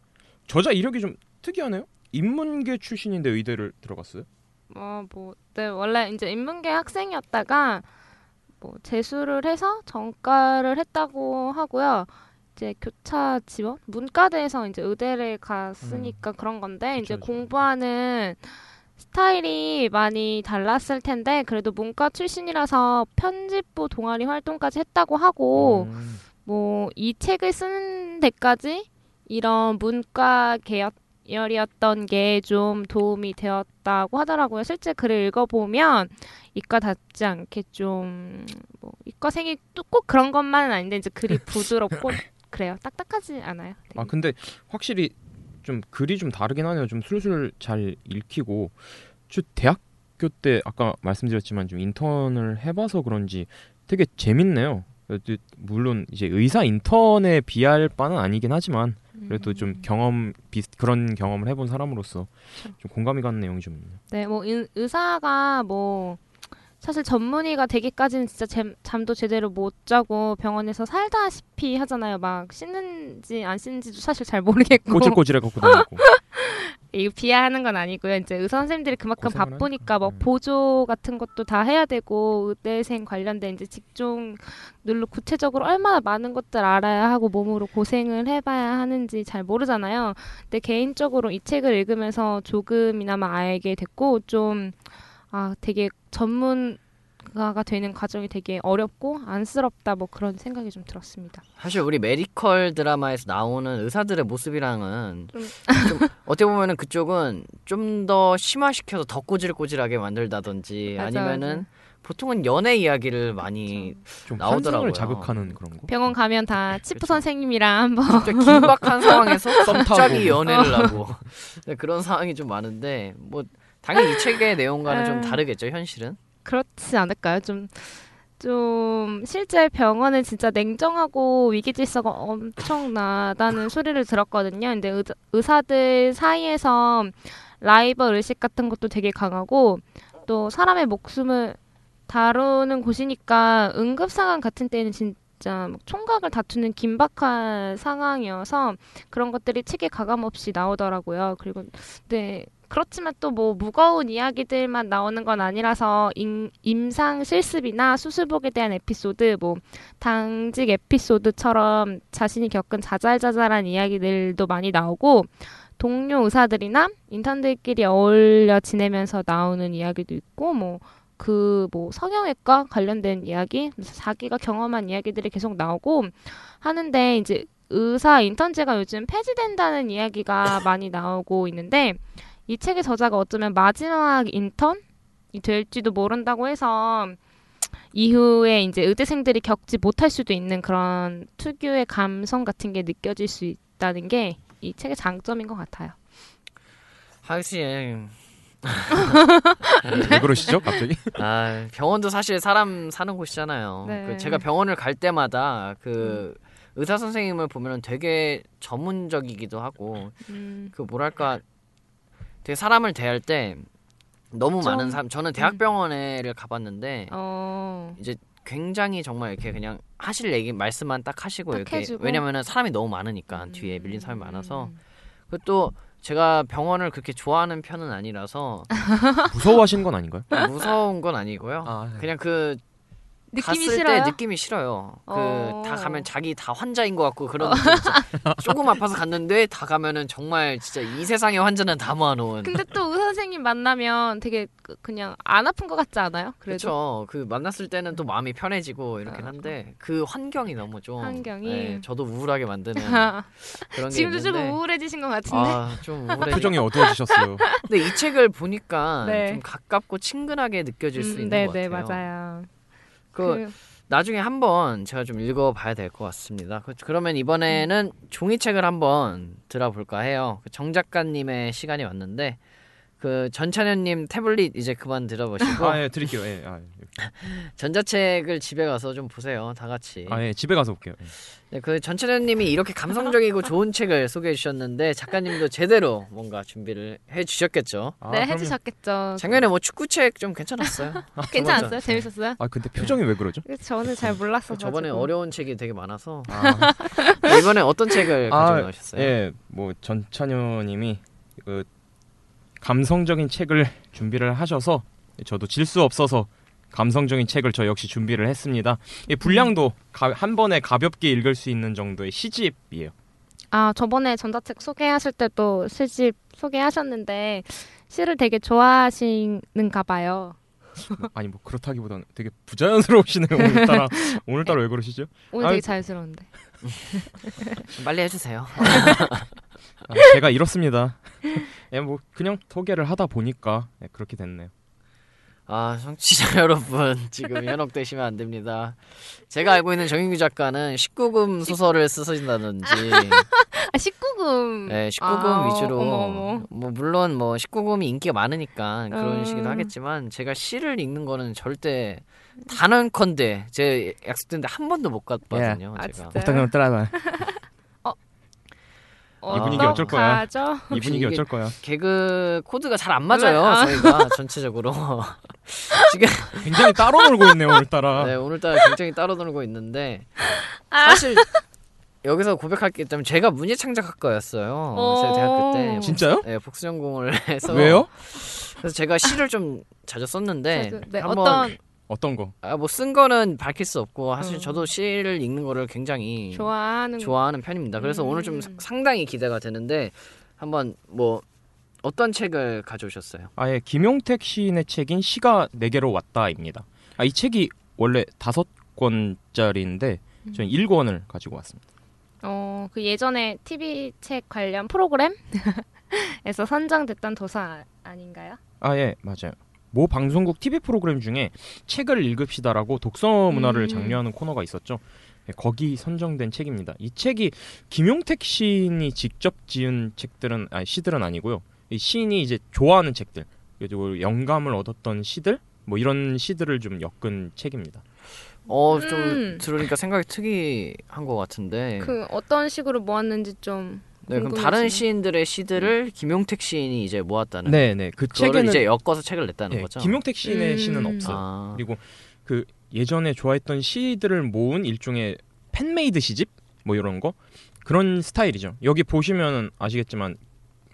저자 이력이 좀 특이하네요. 인문계 출신인데 의대를 들어갔어요. 어, 뭐, 네, 원래 이제 인문계 학생이었다가 뭐 재수를 해서 전과를 했다고 하고요. 이제 교차 지원 문과대에서 이제 의대를 갔으니까 그런 건데 이제 음. 그쵸. 공부하는 스타일이 많이 달랐을 텐데 그래도 문과 출신이라서 편집부 동아리 활동까지 했다고 하고 음. 뭐이 책을 쓰는 데까지 이런 문과 계열이었던 게 좀 도움이 되었 다고 하더라고요. 실제 글을 읽어보면 이과답지 않게 좀 뭐 이과생이 또 꼭 그런 것만은 아닌데 이제 글이 [laughs] 부드럽고 그래요. 딱딱하지 않아요. 네. 아 근데 확실히 좀 글이 좀 다르긴 하네요. 좀 술술 잘 읽히고 저 대학교 때 아까 말씀드렸지만 좀 인턴을 해봐서 그런지 되게 재밌네요. 물론 이제 의사 인턴에 비할 바는 아니긴 하지만 그래도 좀 음. 경험 비슷 그런 경험을 해본 사람으로서 좀 공감이 가는 내용이 좀 있네요. 네, 뭐 의- 의사가 뭐 사실 전문의가 되기까지는 진짜 잼- 잠도 제대로 못 자고 병원에서 살다시피 하잖아요. 막 씻는지 안 씻는지도 사실 잘 모르겠고 꼬질꼬질해 갖고 다니고. [laughs] 이거 비하하는 건 아니고요. 이제 의사 선생님들이 그만큼 바쁘니까 뭐 음. 보조 같은 것도 다 해야 되고 의대생 관련된 이제 직종들로 구체적으로 얼마나 많은 것들 알아야 하고 몸으로 고생을 해봐야 하는지 잘 모르잖아요. 근데 개인적으로 이 책을 읽으면서 조금이나마 알게 됐고 좀 아 되게 전문 가가 되는 과정이 되게 어렵고 안쓰럽다 뭐 그런 생각이 좀 들었습니다. 사실 우리 메디컬 드라마에서 나오는 의사들의 모습이랑은 좀- 좀 어떻게 보면은 그쪽은 좀 더 심화시켜서 더 꼬질꼬질하게 만들다든지 아니면은. 보통은 연애 이야기를 많이 좀 나오더라고요. 자극하는 그런 거. 병원 가면 다 치프 그쵸. 선생님이랑 한번 진짜 긴박한 상황에서 [laughs] 썸 갑자기. 연애를 하고 [laughs] 네, 그런 상황이 좀 많은데 뭐 당연히 이 책의 내용과는 좀 아. 다르겠죠 현실은. 그렇지 않을까요? 좀, 좀, 실제 병원은 진짜 냉정하고 위기 질서가 엄청나다는 소리를 들었거든요. 근데 의, 의사들 사이에서 라이벌 의식 같은 것도 되게 강하고 또 사람의 목숨을 다루는 곳이니까 응급 상황 같은 때는 진짜 막 총각을 다투는 긴박한 상황이어서 그런 것들이 책에 가감 없이 나오더라고요. 그리고 네 그렇지만 또 뭐 무거운 이야기들만 나오는 건 아니라서 임, 임상 실습이나 수술복에 대한 에피소드, 뭐 당직 에피소드처럼 자신이 겪은 자잘자잘한 이야기들도 많이 나오고 동료 의사들이나 인턴들끼리 어울려 지내면서 나오는 이야기도 있고 뭐 그뭐 성형외과 관련된 이야기, 자기가 경험한 이야기들이 계속 나오고 하는데 이제 의사 인턴제가 요즘 폐지된다는 이야기가 많이 나오고 있는데 이 책의 저자가 어쩌면 마지막 인턴이 될지도 모른다고 해서 이후에 이제 의대생들이 겪지 못할 수도 있는 그런 특유의 감성 같은 게 느껴질 수 있다는 게 이 책의 장점인 것 같아요. 하긴 [laughs] 왜 그러시죠 갑자기? [laughs] 아 병원도 사실 사람 사는 곳이잖아요. 네. 그 제가 병원을 갈 때마다 그 의사 선생님을 보면 되게 전문적이기도 하고 음, 그 뭐랄까 되게 사람을 대할 때 너무 좀- 많은 사람 저는 대학병원에를 가봤는데 어, 이제 굉장히 정말 이렇게 그냥 하실 얘기 말씀만 딱 하시고 딱 이렇게 해주고. 왜냐면은 사람이 너무 많으니까 음, 뒤에 밀린 사람이 많아서 음. 그또 제가 병원을 그렇게 좋아하는 편은 아니라서 [laughs] 무서워하시는 건 아닌가요? 무서운 건 아니고요. 아, 그냥 그 느낌이 갔을 싫어요. 때 느낌이 싫어요. 그 어. 다 가면 자기 다 환자인 것 같고 그런 느낌 있죠. [laughs] 조금 아파서 갔는데 다 가면은 정말 진짜 이 세상의 환자는 다 모아놓은. 근데 또 의사 선생님 만나면 되게 그- 그냥 안 아픈 것 같지 않아요? 그래도 그렇죠. 그 만났을 때는 또 마음이 편해지고 이렇긴 어. 한데 그 환경이 너무 좀 환경이? 네, 저도 우울하게 만드는 [laughs] 그런 게 지금도 좀 있는데 우울해지신 것 같은데. 아, 좀 [laughs] 우울해. 표정이 어두워지셨어요. 근데 이 책을 보니까 네. 좀 가깝고 친근하게 느껴질 수 음, 있는 네, 것 네, 같아요. 맞아요. 그, 그, 나중에 한번 제가 좀 읽어봐야 될 것 같습니다. 그- 그러면 이번에는 종이책을 한번 들어볼까 해요. 그 정 작가님의 시간이 왔는데 그 전찬현님 태블릿 이제 그만 들어보시고 [laughs] 아, 예, 드릴게요. 예. 아, [laughs] 전자책을 집에 가서 좀 보세요. 다 같이. 아, 예, 집에 가서 볼게요. 예. 네, 그 전찬현님이 이렇게 감성적이고 좋은 책을 소개해 주셨는데 작가님도 제대로 뭔가 준비를 해 주셨겠죠. 아, 네, 그럼요. 해주셨겠죠. 작년에 뭐 축구책 좀 괜찮았어요. [laughs] 괜찮았어요? 재밌었어요? 아, 근데 표정이 왜 그러죠? 저는 잘 몰랐어서. 저번에 어려운 책이 되게 많아서 아, 이번에 어떤 책을 아, 가지고 나오셨어요? 예, 뭐 전찬효님이 그 감성적인 책을 준비를 하셔서 저도 질 수 없어서 감성적인 책을 저 역시 준비를 했습니다. 이 분량도 가- 한 번에 가볍게 읽을 수 있는 정도의 시집이에요. 아, 저번에 전자책 소개하실 때도 시집 소개하셨는데 시를 되게 좋아하시는가 봐요. 뭐, 아니 뭐 그렇다기보다는 되게 부자연스러우시네요 오늘따라 [laughs] 오늘따라 왜 그러시죠? 오늘. 되게 자연스러운데. 빨리 해주세요. [laughs] 아, 제가 이렇습니다. 예, 뭐 그냥 소개를 하다 보니까 예, 그렇게 됐네요. 아, 청취자 [laughs] 여러분, 지금 현혹되시면 안 됩니다. 제가 알고 있는 정인규 작가는 19금 소설을 쓰신다든지, [laughs] 아, 19금. 네, 19금 아, 위주로, 어머, 어머. 뭐, 물론 뭐, 19금이 인기가 많으니까 그런 음. 식이도 하겠지만, 제가 시를 읽는 거는 절대 단언컨대, 제 약속됐는데 한 번도 못 갔거든요, 아, 제가. 진짜요? 따라봐. [laughs] 어, 이 분위기 어쩔 거야? 이 분위기 어쩔 거야? 개그 코드가 잘 안 맞아요, 아. 저희가, 전체적으로. [laughs] 지금, 굉장히 따로 놀고 있네요 오늘따라. 네, 오늘따라 굉장히 따로 놀고 있는데, 사실, 여기서 고백할 게 있다면 제가 문예 창작학과였어요. 제가 대학교 때. 진짜요? 네, 복수 전공을 해서. 왜요? 그래서 제가 시를 좀 자주 썼는데, 자주- 네, 한번 어떤 어떤 거? 아, 뭐 쓴 거는 밝힐 수 없고 사실 음. 저도 시를 읽는 거를 굉장히 좋아하는 좋아하는 편입니다. 그래서 음. 오늘 좀 사- 상당히 기대가 되는데 한번 뭐 어떤 책을 가져오셨어요? 아예 김용택 시인의 책인 시가 내게로 왔다입니다. 아, 이 책이 원래 다섯 권짜리인데 저는 1권을 가지고 왔습니다. 어, 그 예전에 TV 책 관련 프로그램에서 [laughs] 선정됐던 도서 아- 아닌가요? 아 예 맞아요. 모 방송국 TV 프로그램 중에 책을 읽읍시다라고 독서 문화를 음. 장려하는 코너가 있었죠. 예, 거기 선정된 책입니다. 이 책이 김용택 시인이 직접 지은 책들은 아니 시들은 아니고요. 이 시인이 이제 좋아하는 책들 그리고 영감을 얻었던 시들 뭐 이런 시들을 좀 엮은 책입니다. 어 좀 음. 들으니까 생각이 특이한 것 같은데. 그 어떤 식으로 모았는지 좀 네, 그럼. 다른 시인들의 시들을 김용택 시인이 이제 모았다는. 네 네 그 그거를 책에는 이제 엮어서 책을 냈다는 예, 거죠. 김용택 시인의 음. 시는 없어요. 아, 그리고 그 예전에 좋아했던 시들을 모은 일종의 fan-made 시집 뭐 이런 거 그런 스타일이죠. 여기 보시면은 아시겠지만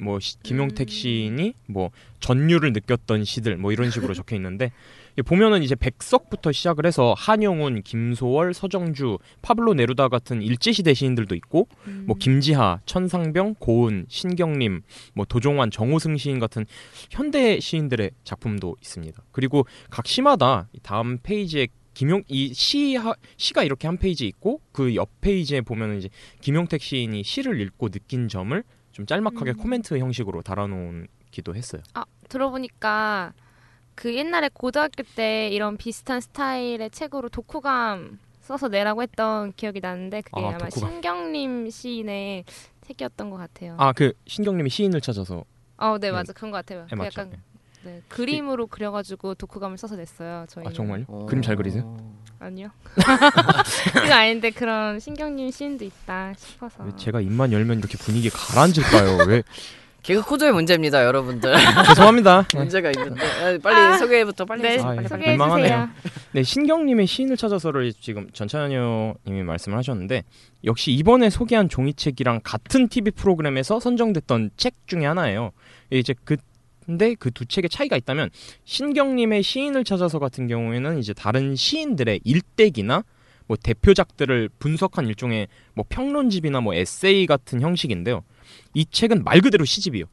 뭐 시- 김용택 음. 시인이 뭐 전율을 느꼈던 시들 뭐 이런 식으로 적혀 있는데 이 보면은 이제 백석부터 시작을 해서 한용운, 김소월, 서정주, 파블로 네루다 같은 일제 시대 시인들도 있고 음. 뭐 김지하, 천상병, 고은, 신경림, 뭐 도종환, 정호승 시인 같은 현대 시인들의 작품도 있습니다. 그리고 각 시마다 이 다음 페이지에 김용 이시 시가 이렇게 한 페이지 있고 그 옆 페이지에 보면은 이제 김용택 시인이 시를 읽고 느낀 점을 좀 짤막하게 음. 코멘트 형식으로 달아놓기도 했어요. 아, 들어보니까 그 옛날에 고등학교 때 이런 비슷한 스타일의 책으로 독후감 써서 내라고 했던 기억이 나는데 그게 아, 아, 마. 신경림 시인의 책이었던 것 같아요. 아 그 신경님이 시인을 찾아서 어, 네 네. 맞아 그런 것 같아요. 네, 그. 약간 네, 그림으로 그려가지고 독후감을 써서 냈어요. 저희. 아 정말요? 어. 그림 잘 그리세요? 아니요. [laughs] 그거 아닌데 그런 신경림 시인도 있다 싶어서. 왜 제가 입만 열면 이렇게 분위기 가라앉을까요? 왜 [laughs] 개그 코드의 문제입니다, 여러분들. [laughs] 죄송합니다. 네. 문제가 있는데 아, 빨리 아. 소개부터 빨리 네, 해주세요. 아, 예. 소개해 민망하네요. 주세요. 네, 신경님의 시인을 찾아서를 지금 전찬여님이 말씀을 하셨는데 역시 이번에 소개한 종이책이랑 같은 TV 프로그램에서 선정됐던 책 중에 하나예요. 이제 그 근데 그 두 책의 차이가 있다면 신경님의 시인을 찾아서 같은 경우에는 이제 다른 시인들의 일대기나 뭐 대표작들을 분석한 일종의 뭐 평론집이나 뭐 에세이 같은 형식인데요. 이 책은 말 그대로 시집이요.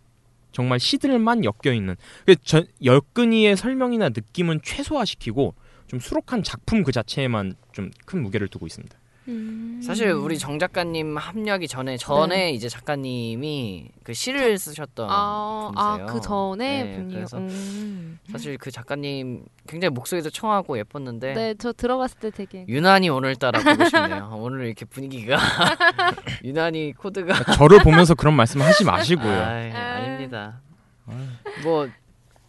정말 시들만 엮여 있는 그 전- 열끈이의 설명이나 느낌은 최소화시키고 좀 수록한 작품 그 자체에만 좀 큰 무게를 두고 있습니다. 음. 사실 우리 정 작가님 합류하기 전에 전에 이제 작가님이 그 시를 쓰셨던 아, 분이세요. 아, 그 전에 네, 분이요. 그래서 음. 사실 그 작가님 굉장히 목소리도 청하고 예뻤는데 네, 저 들어봤을 때 되게 유난히 오늘따라 보고 싶네요. [laughs] 오늘 이렇게 분위기가 [laughs] 유난히 코드가 저를 보면서 그런 말씀 하지 마시고요. 아이, 아닙니다. 뭐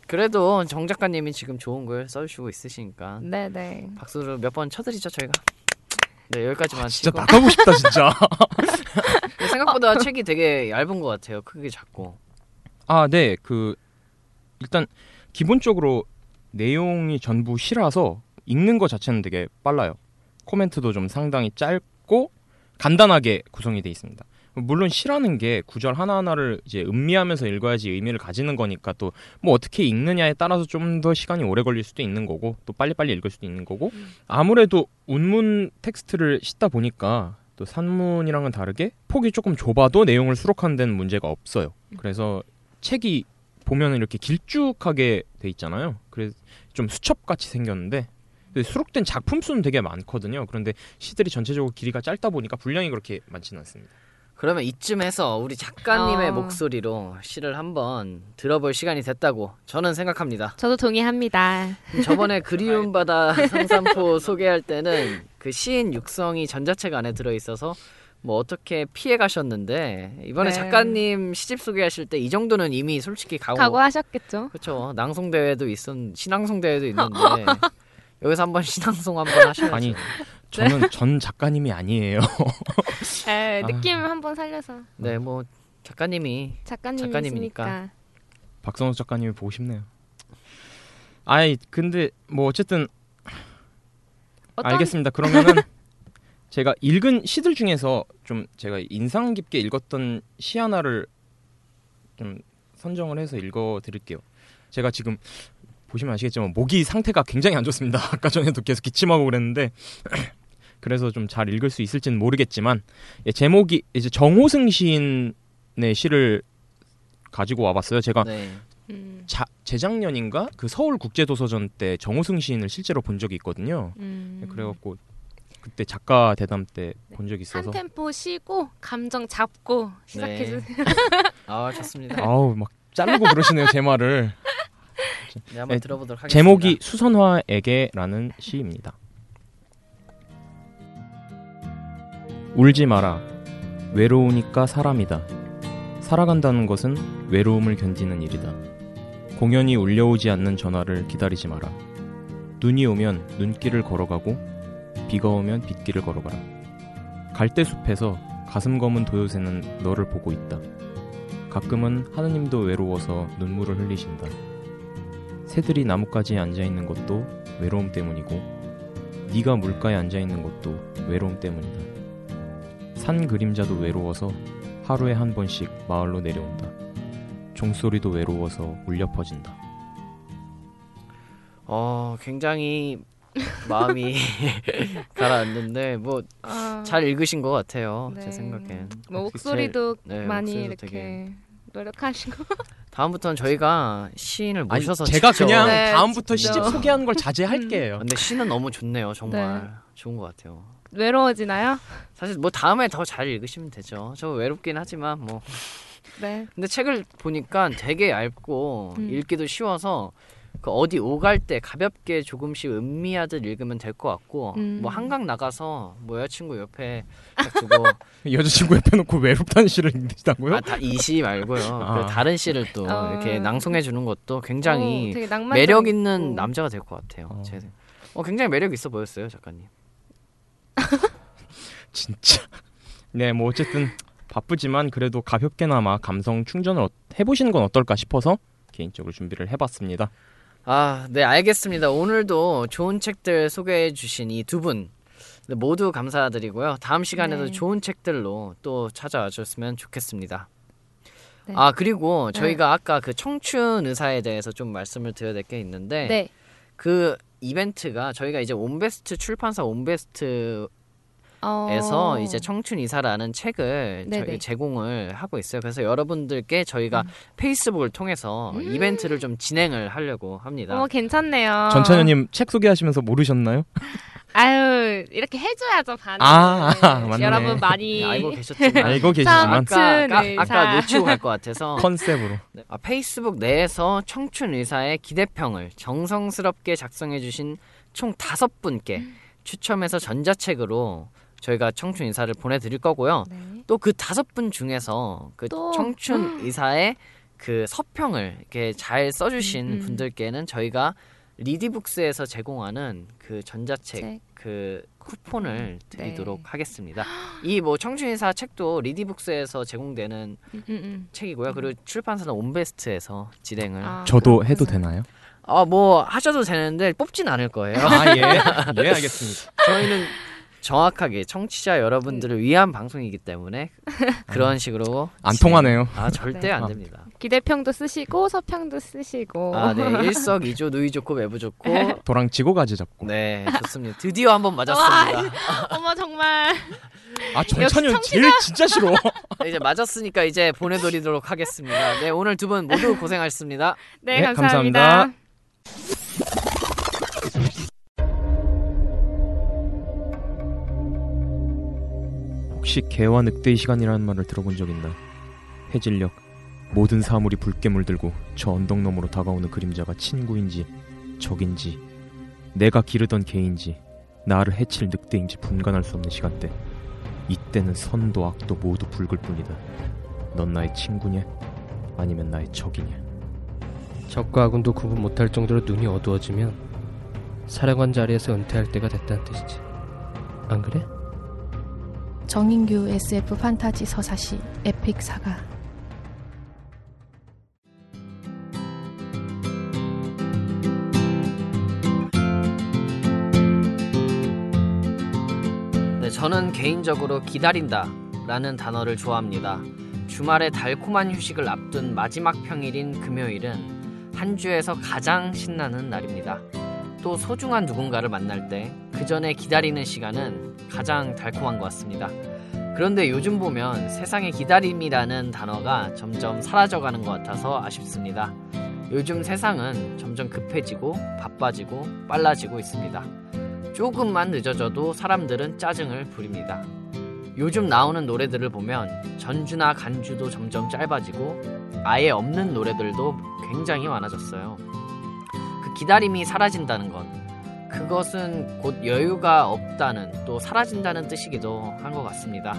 그래도 정 작가님이 지금 좋은 글 써주시고 있으시니까 네네. 박수를 몇 번 쳐드리죠 저희가. 네 여기까지만 진짜 치고 나가고 싶다 진짜. [laughs] 생각보다 책이 되게 얇은 것 같아요. 크기 작고. 아, 네. 그 일단 기본적으로 내용이 전부 시라서 읽는 것 자체는 되게 빨라요. 코멘트도 좀 상당히 짧고 간단하게 구성이 돼 있습니다. 물론 시라는 게 구절 하나하나를 이제 음미하면서 읽어야지 의미를 가지는 거니까 또 뭐 어떻게 읽느냐에 따라서 좀 더 시간이 오래 걸릴 수도 있는 거고 또 빨리빨리 읽을 수도 있는 거고 아무래도 운문 텍스트를 싣다 보니까 또 산문이랑은 다르게 폭이 조금 좁아도 내용을 수록하는 데는 문제가 없어요. 그래서 책이 보면 이렇게 길쭉하게 돼 있잖아요. 그래서 좀 수첩같이 생겼는데 수록된 작품 수는 되게 많거든요. 그런데 시들이 전체적으로 길이가 짧다 보니까 분량이 그렇게 많지는 않습니다. 그러면 이쯤에서 우리 작가님의 어. 목소리로 시를 한번 들어볼 시간이 됐다고 저는 생각합니다. 저도 동의합니다. 저번에 [laughs] 그리운 바다 [laughs] 상산포 소개할 때는 그 시인 육성이 전자책 안에 들어 있어서 뭐 어떻게 피해 가셨는데 이번에 네. 작가님 시집 소개하실 때 이 정도는 이미 솔직히 가고 각오하셨겠죠? 그렇죠 낭송 대회도 있었 신앙송 대회도 [laughs] 있는데 여기서 한번 신앙송 한번 하셔야죠. 아니 저는 전 작가님이 아니에요. 에, [laughs] 아. 느낌 한번 살려서 네, 뭐 작가님이 작가님이 작가님이니까. 있으니까. 박선호 작가님이 보고 싶네요. 아이 근데 뭐 어쨌든 어떤 알겠습니다. 그러면은 [laughs] 제가 읽은 시들 중에서 좀 제가 인상 깊게 읽었던 시 하나를 좀 선정을 해서 읽어 드릴게요. 제가 지금 보시면 아시겠지만 목이 상태가 굉장히 안 좋습니다. [laughs] 아까 전에도 계속 기침하고 그랬는데 그래서 좀 잘 읽을 수 있을지는 모르겠지만 예, 제목이 이제 정호승 시인의 시를 가지고 와봤어요. 제가 네. 음, 자, 재작년인가 그 서울 국제도서전 때 정호승 시인을 실제로 본 적이 있거든요. 음. 네, 그래갖고 그때 작가 대담 때 본 적이 있어서 한 템포 쉬고 감정 잡고 시작해 주세요. [laughs] 아 좋습니다. 아우 막 자르고 그러시네요 제 말을 네, 한번 네, 들어보도록 하겠습니다. 제목이 수선화에게라는 시입니다. 울지 마라. 외로우니까 사람이다. 살아간다는 것은 외로움을 견디는 일이다. 공연이 울려오지 않는 전화를 기다리지 마라. 눈이 오면 눈길을 걸어가고 비가 오면 빗길을 걸어가라. 갈대숲에서 가슴 검은 도요새는 너를 보고 있다. 가끔은 하느님도 외로워서 눈물을 흘리신다. 새들이 나뭇가지에 앉아 있는 것도 외로움 때문이고 네가 물가에 앉아 있는 것도 외로움 때문이다. 산 그림자도 외로워서 하루에 한 번씩 마을로 내려온다. 종소리도 외로워서 울려 퍼진다. 어 굉장히 마음이 [laughs] 가라앉는데 뭐잘 아, 읽으신 것 같아요. 네. 제 생각엔. 뭐 목소리도 네, 많이 목소리도 이렇게 되게- 노력하시고 [laughs] 다음부터는 저희가 시인을 아니, 모셔서 제가 직접- 그냥 네, 다음부터 직접. 시집 소개하는 걸 자제할게요. 근데 시는 너무 좋네요. 정말 네. 좋은 것 같아요. 외로워지나요? 사실 뭐 다음에 더 잘 읽으시면 되죠. 저 외롭긴 하지만 뭐 네. 근데 책을 보니까 되게 얇고 음. 읽기도 쉬워서 그 어디 오갈 때 가볍게 조금씩 음미하듯 읽으면 될 것 같고 음. 뭐 한강 나가서 뭐 여자친구 옆에 딱 두고 [laughs] 여자친구 옆에 놓고 외롭다는 시를 읽는다고요? 아, 다이시 말고요. 아. 그 다른 시를 또 어. 이렇게 낭송해 주는 것도 굉장히 오, 되게 낭만적 매력 있는. 남자가 될 것 같아요. 어. 제 생- 어 굉장히 매력 있어 보였어요, 작가님. [laughs] 진짜. 네, 뭐 어쨌든 바쁘지만 그래도 가볍게나마 감성 충전을 어- 해보시는 건 어떨까 싶어서 개인적으로 준비를 해봤습니다. 아, 네, 알겠습니다. 오늘도 좋은 책들 소개해 주신 이 두 분 모두 감사드리고요. 다음 시간에도 네. 좋은 책들로 또 찾아와 주셨으면 좋겠습니다. 네. 아, 그리고 저희가 아까 그 청춘 의사에 대해서 좀 말씀을 드려야 될 게 있는데 네. 그 이벤트가 저희가 이제 온베스트 출판사 온베스트 에서 어. 이제 청춘 이사라는 책을 네네. 저희 제공을 하고 있어요. 그래서 여러분들께 저희가 음. 페이스북을 통해서 이벤트를 좀 진행을 하려고 합니다. 어 괜찮네요. 전찬현님 책 소개하시면서 모르셨나요? [laughs] 아유 이렇게 해줘야죠 반응. 아, 맞네. 여러분 많이 네, 알고 계셨지만 알고 계시지만 참- 아까, 아까, 아까 의사. 놓치고 갈 것 같아서 컨셉으로 네. 아, 페이스북 내에서 청춘 의사의 기대평을 정성스럽게 작성해 주신 총 다섯 분께 추첨해서 전자책으로 저희가 청춘 의사를 보내드릴 거고요. 네. 또그 다섯 분 중에서 그 또? 청춘 의사의 그 서평을 이렇게 잘 써주신 음, 음. 분들께는 저희가 리디북스에서 제공하는 그 전자책 책. 그 쿠폰을 드리도록 네. 하겠습니다. 이 뭐 청춘인사 책도 리디북스에서 제공되는 음, 음. 책이고요. 그리고 출판사는 온베스트에서 진행을. 아, 저도 해도 되나요? 어뭐 하셔도 되는데 뽑진 않을 거예요. 아 예. [laughs] 예 알겠습니다. 저희는 정확하게 청취자 여러분들을 위한 방송이기 때문에 [laughs] 그런 식으로 안 진행- 통하네요. 아 절대 네. 안 아. 됩니다. 기대평도 쓰시고 서평도 쓰시고. 아네 일석이조 누이 좋고 매부 좋고 [laughs] 도랑 지고 가지 잡고. 네 좋습니다. 드디어 한번 맞았습니다. 어머 정말. [laughs] 아 역시 제일 진짜 싫어. 네, 이제 맞았으니까 이제 보내드리도록 하겠습니다. 네 오늘 두 분 모두 고생하셨습니다. 네, 네, 감사합니다. 감사합니다. 혹시 개와 늑대의 시간이라는 말을 들어본 적 있나? 해질녘 모든 사물이 붉게 물들고 저 언덕 너머로 다가오는 그림자가 친구인지 적인지 내가 기르던 개인지 나를 해칠 늑대인지 분간할 수 없는 시간대 이때는 선도 악도 모두 붉을 뿐이다 넌 나의 친구냐 아니면 나의 적이냐 적과 아군도 구분 못할 정도로 눈이 어두워지면 사령관 자리에서 은퇴할 때가 됐다는 뜻이지. 안 그래? 정인규 SF 판타지 서사시 에픽 사가 네, 저는 개인적으로 기다린다 라는 단어를 좋아합니다. 주말에 달콤한 휴식을 앞둔 마지막 평일인 금요일은 한 주에서 가장 신나는 날입니다. 또 소중한 누군가를 만날 때 그 전에 기다리는 시간은 가장 달콤한 것 같습니다. 그런데 요즘 보면 세상에 기다림이라는 단어가 점점 사라져가는 것 같아서 아쉽습니다. 요즘 세상은 점점 급해지고 바빠지고 빨라지고 있습니다. 조금만 늦어져도 사람들은 짜증을 부립니다. 요즘 나오는 노래들을 보면 전주나 간주도 점점 짧아지고 아예 없는 노래들도 굉장히 많아졌어요. 그 기다림이 사라진다는 건 그것은 곧 여유가 없다는 또 사라진다는 뜻이기도 한 것 같습니다.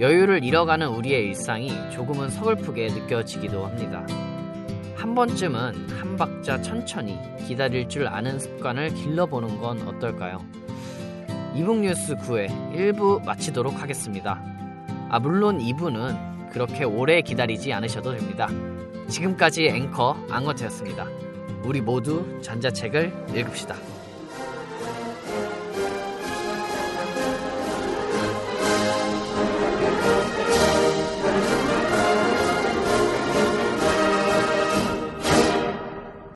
여유를 잃어가는 우리의 일상이 조금은 서글프게 느껴지기도 합니다. 한 번쯤은 한 박자 천천히 기다릴 줄 아는 습관을 길러보는 건 어떨까요? 이북뉴스 9회 1부 마치도록 하겠습니다. 아, 물론 2부는 그렇게 오래 기다리지 않으셔도 됩니다. 지금까지 앵커 앙어트였습니다. 우리 모두 전자책을 읽읍시다.